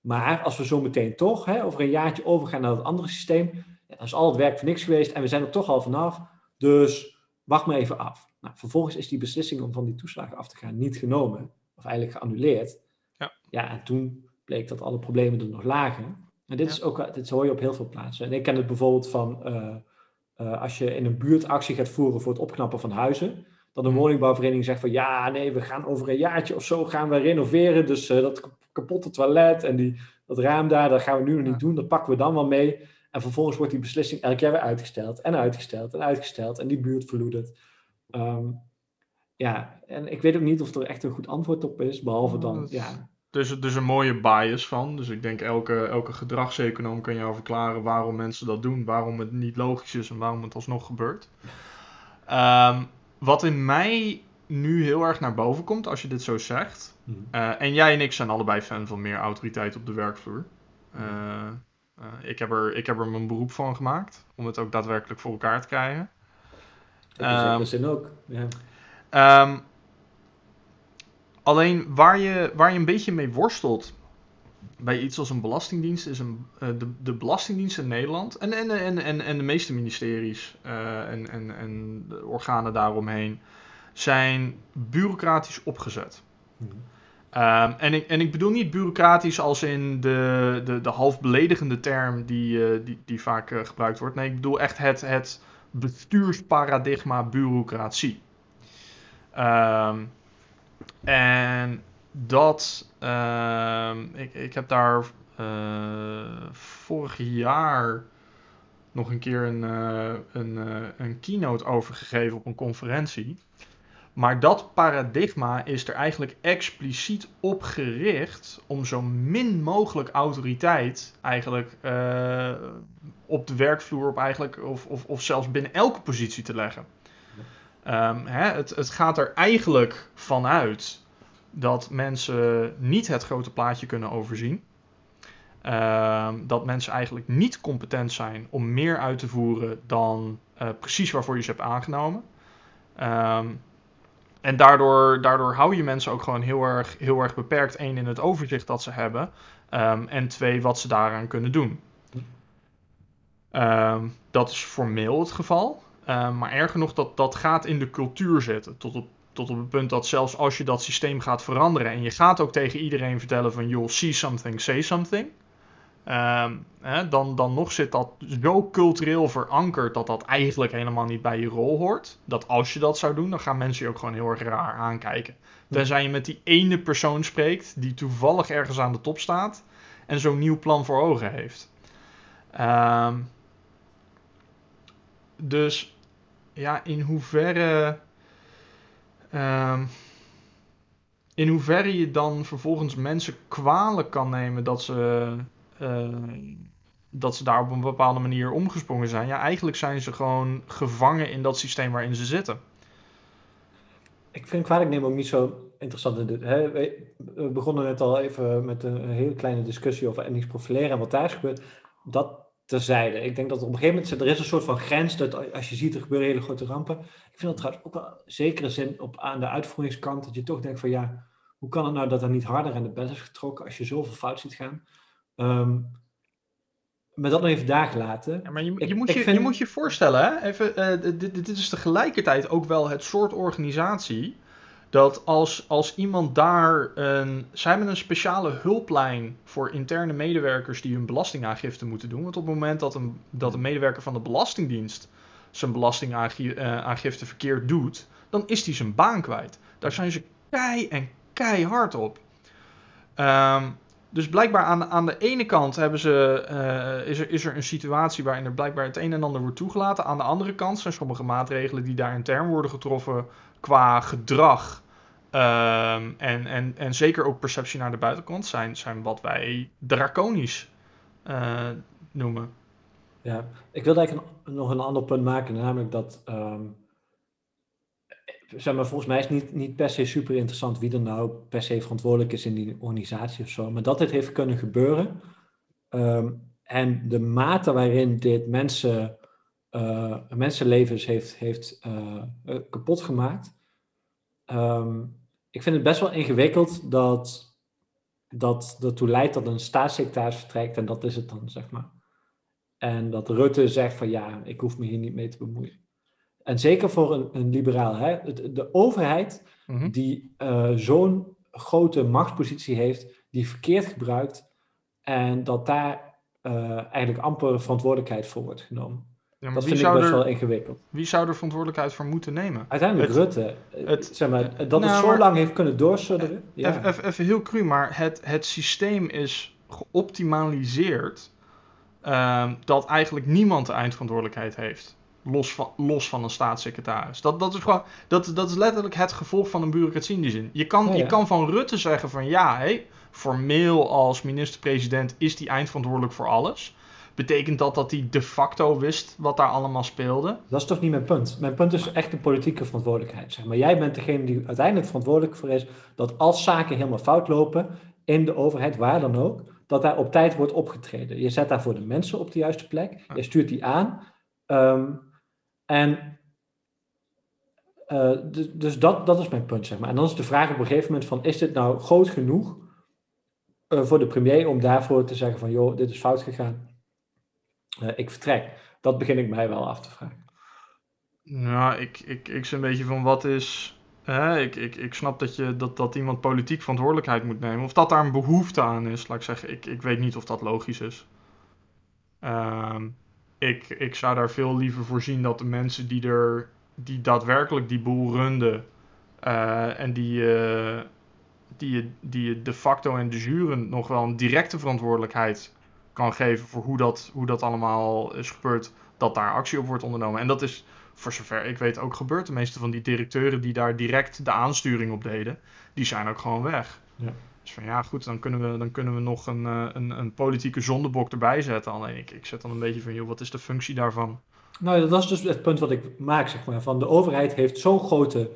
Maar als we zo meteen toch hè, over een jaartje overgaan naar dat andere systeem, ja, dan is al het werk voor niks geweest en we zijn er toch al vanaf. Dus wacht maar even af. Nou, vervolgens is die beslissing om van die toeslagen af te gaan niet genomen, of eigenlijk geannuleerd. Ja. ja en toen bleek dat alle problemen er nog lagen. En dit, Ja. is ook, dit hoor je op heel veel plaatsen. En ik ken het bijvoorbeeld van eh, eh, als je in een buurtactie gaat voeren voor het opknappen van huizen. Dat een Mhm. woningbouwvereniging zegt van ja, nee, we gaan over een jaartje of zo gaan we renoveren. Dus eh, dat kap- kapotte toilet en die, dat raam daar, dat gaan we nu nog niet Ja. doen. Dat pakken we dan wel mee. En vervolgens wordt die beslissing elk jaar weer uitgesteld en uitgesteld en uitgesteld. En die buurt verloedert. Ehm, ja, en ik weet ook niet of er echt een goed antwoord op is. Behalve Oh, dan, ja, Dus er is een mooie bias van. Dus ik denk elke, elke gedragseconoom kan jou verklaren waarom mensen dat doen. Waarom het niet logisch is en waarom het alsnog gebeurt. Ehm, wat in mij nu heel erg naar boven komt als je dit zo zegt. hm, Eh, en jij en ik zijn allebei fan van meer autoriteit op de werkvloer. Eh, eh, ik, heb er, ik heb er mijn beroep van gemaakt. Om het ook daadwerkelijk voor elkaar te krijgen. zekere Ehm, zin ook. Ja. Ehm, alleen waar je, waar je een beetje mee worstelt bij iets als een belastingdienst is een, eh, de, de belastingdienst in Nederland en, en, en, en, en de meeste ministeries eh, en, en, en de organen daaromheen zijn bureaucratisch opgezet. Hm. Ehm, en, ik, en ik bedoel niet bureaucratisch als in de, de, de half beledigende term die, eh, die, die vaak gebruikt wordt. Nee, ik bedoel echt het, het bestuursparadigma bureaucratie. Ehm, en dat, ehm, ik, ik heb daar eh, vorig jaar nog een keer een, eh, een, eh, een keynote over gegeven op een conferentie. Maar dat paradigma is er eigenlijk expliciet op gericht om zo min mogelijk autoriteit eigenlijk op de werkvloer op eigenlijk, of, of, of zelfs binnen elke positie te leggen. Ehm, hè, het, het gaat er eigenlijk vanuit dat mensen niet het grote plaatje kunnen overzien. Ehm, dat mensen eigenlijk niet competent zijn om meer uit te voeren dan eh, precies waarvoor je ze hebt aangenomen. Ehm, en daardoor, daardoor hou je mensen ook gewoon heel erg, heel erg beperkt. één, in het overzicht dat ze hebben. en twee, wat ze daaraan kunnen doen. Dat is formeel het geval. Ehm, maar erger nog, dat, dat gaat in de cultuur zitten. Tot op, tot op het punt dat zelfs als je dat systeem gaat veranderen. en je gaat ook tegen iedereen vertellen van. joh, see something, say something. ehm, hè, dan, dan nog zit dat zo cultureel verankerd. dat dat eigenlijk helemaal niet bij je rol hoort. Dat als je dat zou doen, dan gaan mensen je ook gewoon heel erg raar aankijken. Tenzij je met die ene persoon spreekt. die toevallig ergens aan de top staat. en zo'n nieuw plan voor ogen heeft. Ehm, dus ja, in hoeverre. ehm, in hoeverre je dan vervolgens mensen kwalijk kan nemen dat ze. eh, dat ze daar op een bepaalde manier omgesprongen zijn. Ja, eigenlijk zijn ze gewoon gevangen in dat systeem waarin ze zitten. Ik vind kwalijk nemen ook niet zo interessant. We begonnen net al even met een, hele kleine discussie over etnisch profileren en wat daar is gebeurd. Dat terzijde. Ik denk dat op een gegeven moment er is een soort van grens dat als je ziet er gebeuren hele grote rampen. Ik vind dat trouwens ook wel zekere zin op aan de uitvoeringskant dat je toch denkt van ja, hoe kan het nou dat er niet harder aan de bel is getrokken als je zoveel fout ziet gaan? Um, maar dat nog even daar gelaten. Ja, maar je, je, moet je, je moet je voorstellen, hè? Even, uh, dit, dit is tegelijkertijd ook wel het soort organisatie dat als, als iemand daar een. Zij hebben een speciale hulplijn voor interne medewerkers die hun belastingaangifte moeten doen. Want op het moment dat een, dat een medewerker van de Belastingdienst zijn belastingaangifte verkeerd doet, dan is hij zijn baan kwijt. Daar zijn ze kei en keihard op. Um, dus blijkbaar aan, aan de ene kant hebben ze, uh, is, er, is er een situatie waarin er blijkbaar het een en ander wordt toegelaten. Aan de andere kant zijn sommige maatregelen die daar intern worden getroffen qua gedrag. Um, en, en, en zeker ook perceptie naar de buitenkant zijn, zijn wat wij draconisch uh, noemen. Ja, ik wilde eigenlijk nog een ander punt maken, namelijk dat um, zeg maar, volgens mij is niet, niet per se super interessant wie er nou per se verantwoordelijk is in die organisatie of zo. Maar dat dit heeft kunnen gebeuren. Ehm, en de mate waarin dit mensen, mensenlevens heeft, heeft uh, kapot gemaakt. Um, ik vind het best wel ingewikkeld dat dat ertoe leidt dat een staatssecretaris vertrekt en dat is het dan, zeg maar. En dat Rutte zegt van ja, ik hoef me hier niet mee te bemoeien. En zeker voor een, een liberaal. Hè? De, overheid mhm. die uh, zo'n grote machtspositie heeft, die verkeerd gebruikt en dat daar uh, eigenlijk amper verantwoordelijkheid voor wordt genomen. Ja, dat vind ik best wel ingewikkeld. Wie zou er verantwoordelijkheid voor moeten nemen? Uiteindelijk Rutte. Het, zeg maar, dat het nou, zo lang heeft kunnen doorsudderen. Ja. Even, even, heel cru, maar het, het systeem is geoptimaliseerd uh, dat eigenlijk niemand de eindverantwoordelijkheid heeft los van, los van een staatssecretaris. Dat, dat, is gewoon, dat, dat is letterlijk het gevolg van een bureaucratie in die zin. Je kan, je kan van Rutte zeggen van ja, formeel als minister-president is die eindverantwoordelijk voor alles. Betekent dat dat hij de facto wist wat daar allemaal speelde? Dat is toch niet mijn punt. Mijn punt is echt de politieke verantwoordelijkheid. Zeg maar. Jij bent degene die uiteindelijk verantwoordelijk voor is dat als zaken helemaal fout lopen in de overheid, waar dan ook, dat daar op tijd wordt opgetreden. Je zet daarvoor de mensen op de juiste plek, je stuurt die aan. Um, en uh, dus dat, dat is mijn punt, zeg maar. En dan is de vraag op een gegeven moment van, is dit nou groot genoeg uh, voor de premier om daarvoor te zeggen van, joh, dit is fout gegaan. Uh, ik vertrek. Dat begin ik mij wel af te vragen. Nou, ik, ik, ik een beetje van wat is... Hè, ik, ik, ik snap dat, je, dat, dat iemand politiek verantwoordelijkheid moet nemen. Of dat daar een behoefte aan is, laat ik zeggen. Ik, ik weet niet of dat logisch is. Ehm ik, ik zou daar veel liever voor zien dat de mensen die er die daadwerkelijk die boel runden uh, en die, uh, die, die de facto en de juren nog wel een directe verantwoordelijkheid kan geven voor hoe dat, hoe dat allemaal is gebeurd, dat daar actie op wordt ondernomen. En dat is, voor zover ik weet, ook gebeurd. De meeste van die directeuren die daar direct de aansturing op deden, die zijn ook gewoon weg. Ja. Dus van ja, goed, dan kunnen we, dan kunnen we nog een, eh, een, een politieke zondebok erbij zetten. Alleen ik, ik zet dan een beetje van, joh, wat is de functie daarvan? Nou, dat is dus het punt wat ik maak, zeg maar. Van de overheid heeft zo'n grote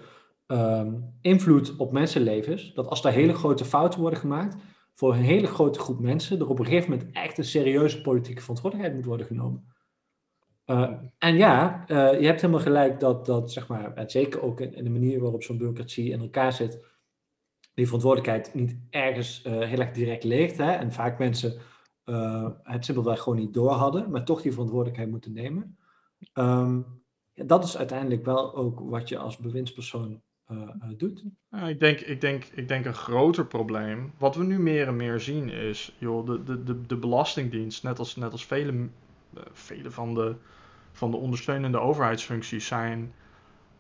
ehm, invloed op mensenlevens, dat als er hele grote fouten worden gemaakt, voor een hele grote groep mensen, er op een gegeven moment echt een serieuze politieke verantwoordelijkheid moet worden genomen. Uh, en ja, uh, je hebt helemaal gelijk dat, dat zeg maar, zeker ook in, de manier waarop zo'n bureaucratie in elkaar zit, die verantwoordelijkheid niet ergens uh, heel erg direct ligt. Hè, en vaak mensen het simpelweg gewoon niet door hadden, maar toch die verantwoordelijkheid moeten nemen. Ja, dat is uiteindelijk wel ook wat je als bewindspersoon doet. Ja, ik, denk, ik, denk, ik denk een groter probleem, wat we nu meer en meer zien, is joh, de, de, de, de Belastingdienst, net als, net als vele, vele van, de, van de ondersteunende overheidsfuncties, zijn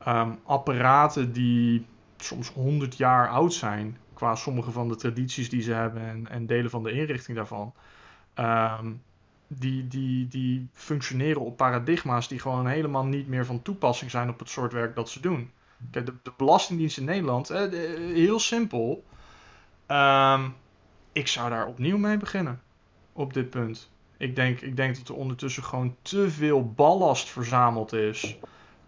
um, apparaten die soms 100 jaar oud zijn. Qua sommige van de tradities die ze hebben en, en delen van de inrichting daarvan. Um, die, die, die functioneren op paradigma's die gewoon helemaal niet meer van toepassing zijn op het soort werk dat ze doen. De, Belastingdienst in Nederland, eh, heel simpel. Um, ik zou daar opnieuw mee beginnen. Op dit punt. Ik denk, ik denk dat er ondertussen gewoon te veel ballast verzameld is.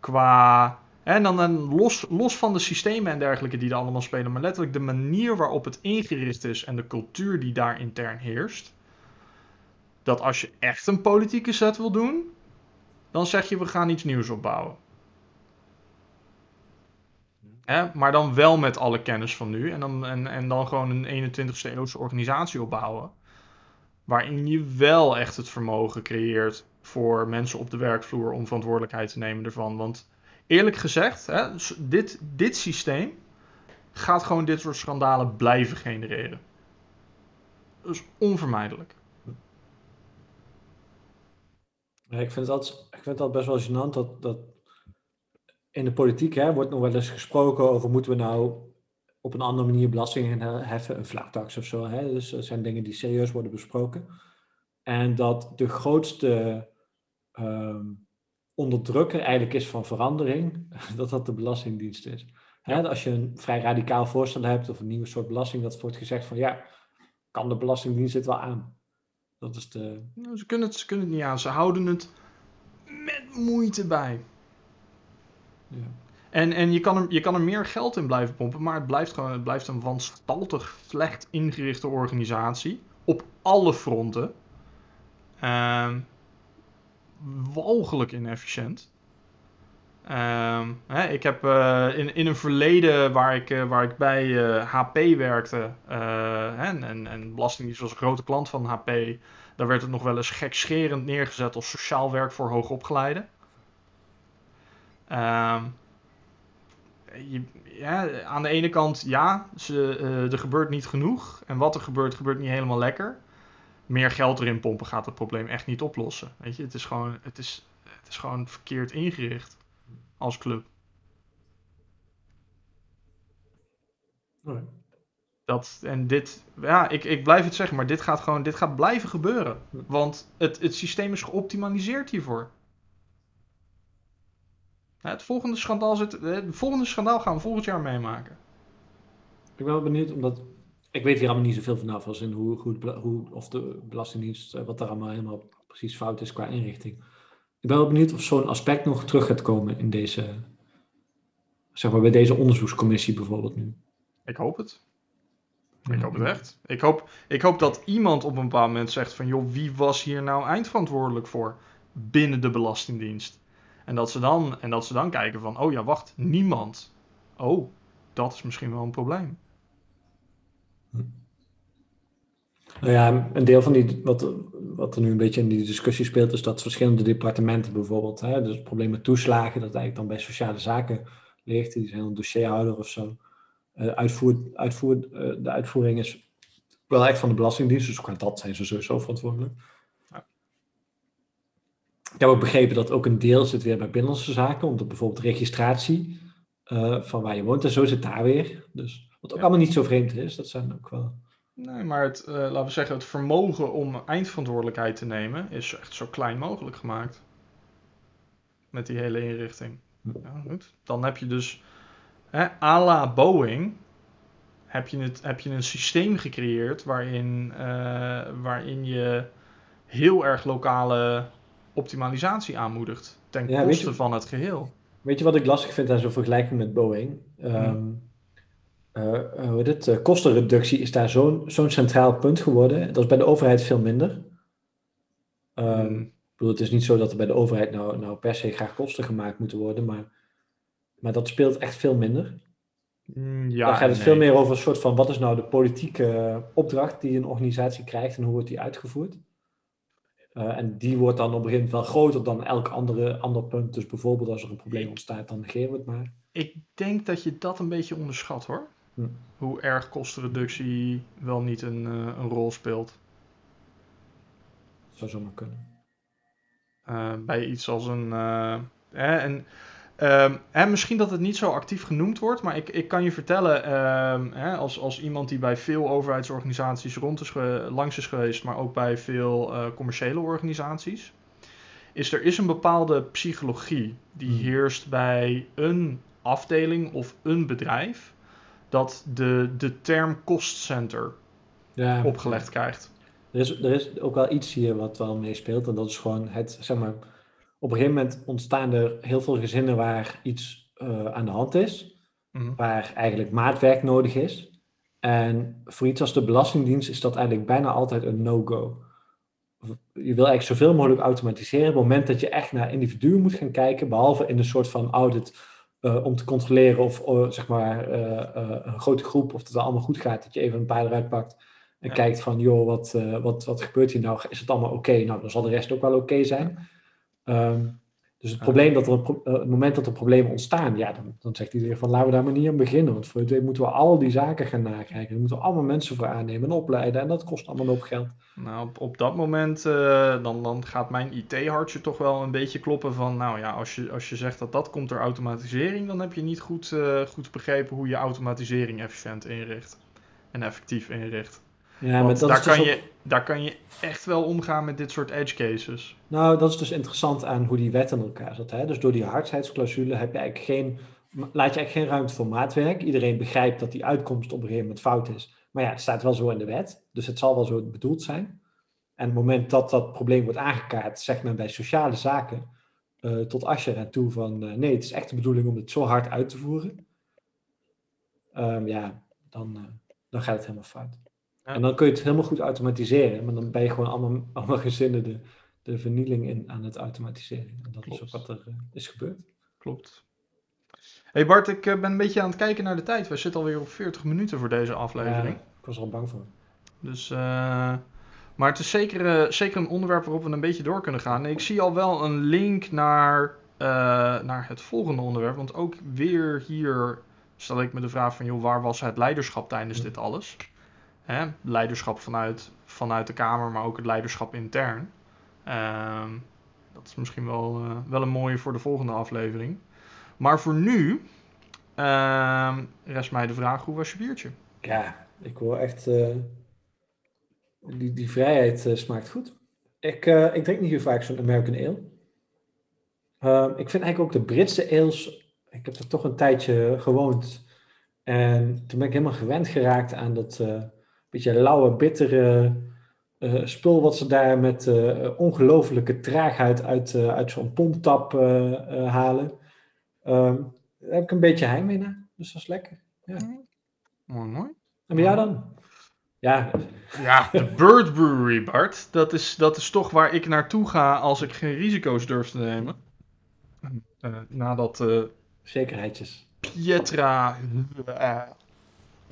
Qua en dan, dan los, los van de systemen en dergelijke die er allemaal spelen, maar letterlijk de manier waarop het ingericht is en de cultuur die daar intern heerst. Dat als je echt een politieke set wil doen, dan zeg je we gaan iets nieuws opbouwen. Hè, maar dan wel met alle kennis van nu. En dan, en, en dan gewoon een 21ste eeuwse organisatie opbouwen. Waarin je wel echt het vermogen creëert voor mensen op de werkvloer om verantwoordelijkheid te nemen ervan. Want eerlijk gezegd, hè, dit, dit systeem gaat gewoon dit soort schandalen blijven genereren. Dus onvermijdelijk. Ja, ik, vind altijd, ik vind altijd best wel gênant dat, dat in de politiek hè, wordt nog wel eens gesproken over moeten we nou op een andere manier belastingen heffen, een vlaktax of zo. Hè? Dus dat zijn dingen die serieus worden besproken. En dat de grootste um, onderdrukker eigenlijk is van verandering, dat dat de Belastingdienst is. Hè? Als je een vrij radicaal voorstel hebt of een nieuwe soort belasting, dat wordt gezegd van ja, kan de Belastingdienst het wel aan. Dat is de... Nou, ze, kunnen het, ze kunnen het niet aan, ze houden het met moeite bij. En, en je, kan er, je kan er meer geld in blijven pompen, maar het blijft gewoon blijft een wanstaltig slecht ingerichte organisatie. Op alle fronten. Uh, walgelijk inefficiënt. Uh, hè, ik heb uh, in, in een verleden waar ik, uh, waar ik bij HP eh, werkte, en, en, en Belastingdienst was een grote klant van HP, daar werd het nog wel eens gekscherend neergezet als sociaal werk voor hoogopgeleiden. Uh, je, ja, aan de ene kant, ja, ze, uh, er gebeurt niet genoeg. En wat er gebeurt, gebeurt niet helemaal lekker. Meer geld erin pompen gaat het probleem echt niet oplossen. Weet je, het is gewoon, het is, het is gewoon verkeerd ingericht als club. Dat, en dit, ja, ik, ik blijf het zeggen, maar dit gaat gewoon, dit gaat blijven gebeuren. Want het, het systeem is geoptimaliseerd hiervoor. Het volgende schandaal, zit, het volgende schandaal gaan we volgend jaar meemaken. Ik ben wel benieuwd, omdat ik weet hier allemaal niet zoveel vanaf als in hoe, hoe, hoe of de Belastingdienst, eh, wat daar allemaal helemaal precies fout is qua inrichting. Ik ben wel benieuwd of zo'n aspect nog terug gaat komen in deze, zeg maar bij deze onderzoekscommissie bijvoorbeeld nu. Ik hoop het. Ik hoop het echt. Ik hoop, ik hoop dat iemand op een bepaald moment zegt van joh, wie was hier nou eindverantwoordelijk voor binnen de Belastingdienst? En dat ze dan, en dat ze dan kijken van, oh ja, wacht, niemand. Oh, dat is misschien wel een probleem. Nou ja, een deel van die, wat, wat er nu een beetje in die discussie speelt, is dat verschillende departementen bijvoorbeeld, hè, dus het probleem met toeslagen, dat eigenlijk dan bij sociale zaken ligt, die zijn een dossierhouder of zo. Uh, uitvoer, uitvoer, uh, de uitvoering is wel echt van de Belastingdienst, dus qua dat zijn ze sowieso verantwoordelijk. Ik heb ook begrepen dat ook een deel zit weer bij binnenlandse zaken, omdat bijvoorbeeld registratie uh, van waar je woont en zo zit daar weer. Dus wat ook allemaal niet zo vreemd is, dat zijn ook wel. Nee, maar het, uh, laten we zeggen, het vermogen om eindverantwoordelijkheid te nemen is echt zo klein mogelijk gemaakt. Met die hele inrichting. Ja, goed. Dan heb je dus, hè, à la Boeing, heb je, het, heb je een systeem gecreëerd waarin, uh, waarin je heel erg lokale optimalisatie aanmoedigt ten koste van het geheel. Weet je wat ik lastig vind aan zo'n vergelijking met Boeing? Um, uh, hoe het? Uh, kostenreductie is daar zo'n zo'n centraal punt geworden. Dat is bij de overheid veel minder. Um, Ik bedoel, het is niet zo dat er bij de overheid nou, nou per se graag kosten gemaakt moeten worden, maar, maar dat speelt echt veel minder. Mm, ja, Dan gaat het veel meer over een soort van wat is nou de politieke opdracht die een organisatie krijgt en hoe wordt die uitgevoerd. Uh, en die wordt dan op een gegeven moment wel groter dan elk andere, ander punt. Dus bijvoorbeeld als er een probleem ontstaat, dan negeren we het maar. Ik denk dat je dat een beetje onderschat hoor. Hm. Hoe erg kostenreductie wel niet een, uh, een rol speelt. Zou zomaar kunnen. Uh, bij iets als een. Hè, en Um, hè, misschien dat het niet zo actief genoemd wordt, maar ik, ik kan je vertellen, um, hè, als, als iemand die bij veel overheidsorganisaties rond is langs is geweest, maar ook bij veel uh, commerciële organisaties, is er is een bepaalde psychologie die hmm. heerst bij een afdeling of een bedrijf dat de, de term cost center ja, opgelegd krijgt. Er is, er is ook wel iets hier wat wel meespeelt en dat is gewoon het, zeg maar, op een gegeven moment ontstaan er heel veel gezinnen waar iets uh, aan de hand is, mm waar eigenlijk maatwerk nodig is. En voor iets als de Belastingdienst is dat eigenlijk bijna altijd een no-go. Je wil eigenlijk zoveel mogelijk automatiseren. Op het moment dat je echt naar individuen moet gaan kijken, behalve in een soort van audit eh, om te controleren of eh, zeg maar eh, eh, een grote groep, of het allemaal goed gaat, dat je even een paar eruit pakt en Ja. kijkt van, joh, wat, eh, wat, wat gebeurt hier nou? Is het allemaal oké? Nou, dan zal de rest ook wel oké zijn. Ehm, dus het, Ja. probleem dat er een pro- eh, het moment dat er problemen ontstaan, ja, dan, dan zegt iedereen van, laten we daar maar niet aan beginnen. Want voor het moeten we al die zaken gaan nakijken. Daar moeten we allemaal mensen voor aannemen en opleiden. En dat kost allemaal een hoop geld. Nou, op, op dat moment eh, dan, dan gaat mijn IT-hartje toch wel een beetje kloppen van, nou ja, als je, als je zegt dat dat komt door automatisering, dan heb je niet goed, eh, goed begrepen hoe je automatisering efficiënt inricht en effectief inricht. Ja, maar dat daar, is dus kan ook- je, daar kan je echt wel omgaan met dit soort edge cases. Nou, dat is dus interessant aan hoe die wet in elkaar zit. Hè? Dus door die hardheidsclausule heb je eigenlijk geen, laat je eigenlijk geen ruimte voor maatwerk. Iedereen begrijpt dat die uitkomst op een gegeven moment fout is. Maar ja, het staat wel zo in de wet, dus het zal wel zo bedoeld zijn. En het moment dat dat probleem wordt aangekaart, zegt men bij sociale zaken eh, tot Asher en toe van eh, nee, het is echt de bedoeling om het zo hard uit te voeren. Ehm, ja, dan, eh, dan gaat het helemaal fout. Ja. En dan kun je het helemaal goed automatiseren, maar dan ben je gewoon allemaal, allemaal gezinnen de, de vernieling in, aan het automatiseren. En dat is ook wat er eh, is gebeurd. Klopt. hey Bart, ik eh, ben een beetje aan het kijken naar de tijd. We zitten alweer op 40 minuten voor deze Ja, aflevering. ik was er al bang voor. Dus, eh, maar het is zeker, zeker een onderwerp waarop we een beetje door kunnen gaan. Ik zie al wel een link naar, naar het volgende onderwerp. Want ook weer hier stel ik me de vraag van... Joh, waar was het leiderschap tijdens dit alles? Leiderschap vanuit, vanuit de Kamer, maar ook het leiderschap intern. Ehm, dat is misschien wel, eh, wel een mooie voor de volgende aflevering. Maar voor nu ehm, rest mij de vraag, hoe was je biertje? Ja, ik hoor echt. eh, die, die vrijheid eh, smaakt goed. Ik, ik drink niet heel vaak zo'n American Ale. Ehm, ik vind eigenlijk ook de Britse ales. Ik heb er toch een tijdje gewoond. En toen ben ik helemaal gewend geraakt aan dat beetje lauwe, bittere eh, spul wat ze daar met eh ongelofelijke traagheid uit, eh, uit zo'n pomptap halen. Ehm, daar heb ik een beetje heimwee naar. Dus dat is lekker. Mooi, mooi. En bij jou dan? Ja, Ja, de Bird Brewery, Bart. Dat is, dat is toch waar ik naartoe ga als ik geen risico's durf te nemen. Eh, nadat eh zekerheidjes. Pietra eh,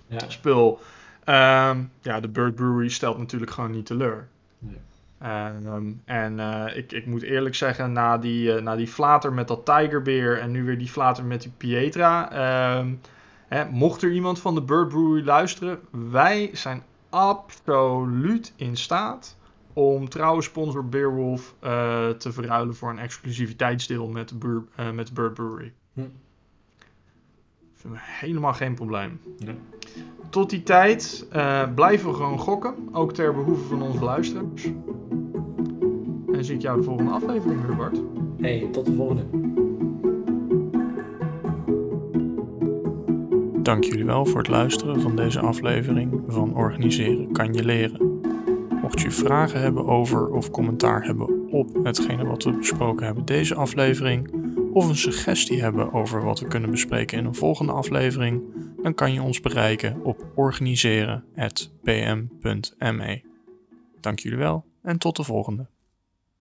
Ja. spul. Ehm, ja, de Bird Brewery stelt natuurlijk gewoon niet teleur. Nee. Ehm, en eh, ik, ik moet eerlijk zeggen, na die, eh, na die flater met dat Tigerbeer en nu weer die flater met die Pietra. ehm, hè, mocht er iemand van de Bird Brewery luisteren, wij zijn absoluut in staat om trouwe sponsor Beerwolf eh, te verruilen voor een exclusiviteitsdeel met de, Bur- met de Bird Brewery. Hm. Helemaal geen probleem. Tot die tijd eh, blijven we gewoon gokken, ook ter behoeve van onze luisteraars. En zie ik jou de volgende aflevering weer, Bart. Hey, tot de volgende. Dank jullie wel voor het luisteren van deze aflevering van Organiseren kan je leren. Mocht je vragen hebben over of commentaar hebben op hetgene wat we besproken hebben deze aflevering, of een suggestie hebben over wat we kunnen bespreken in een volgende aflevering, dan kan je ons bereiken op organiseren.pm.me. Dank jullie wel en tot de volgende.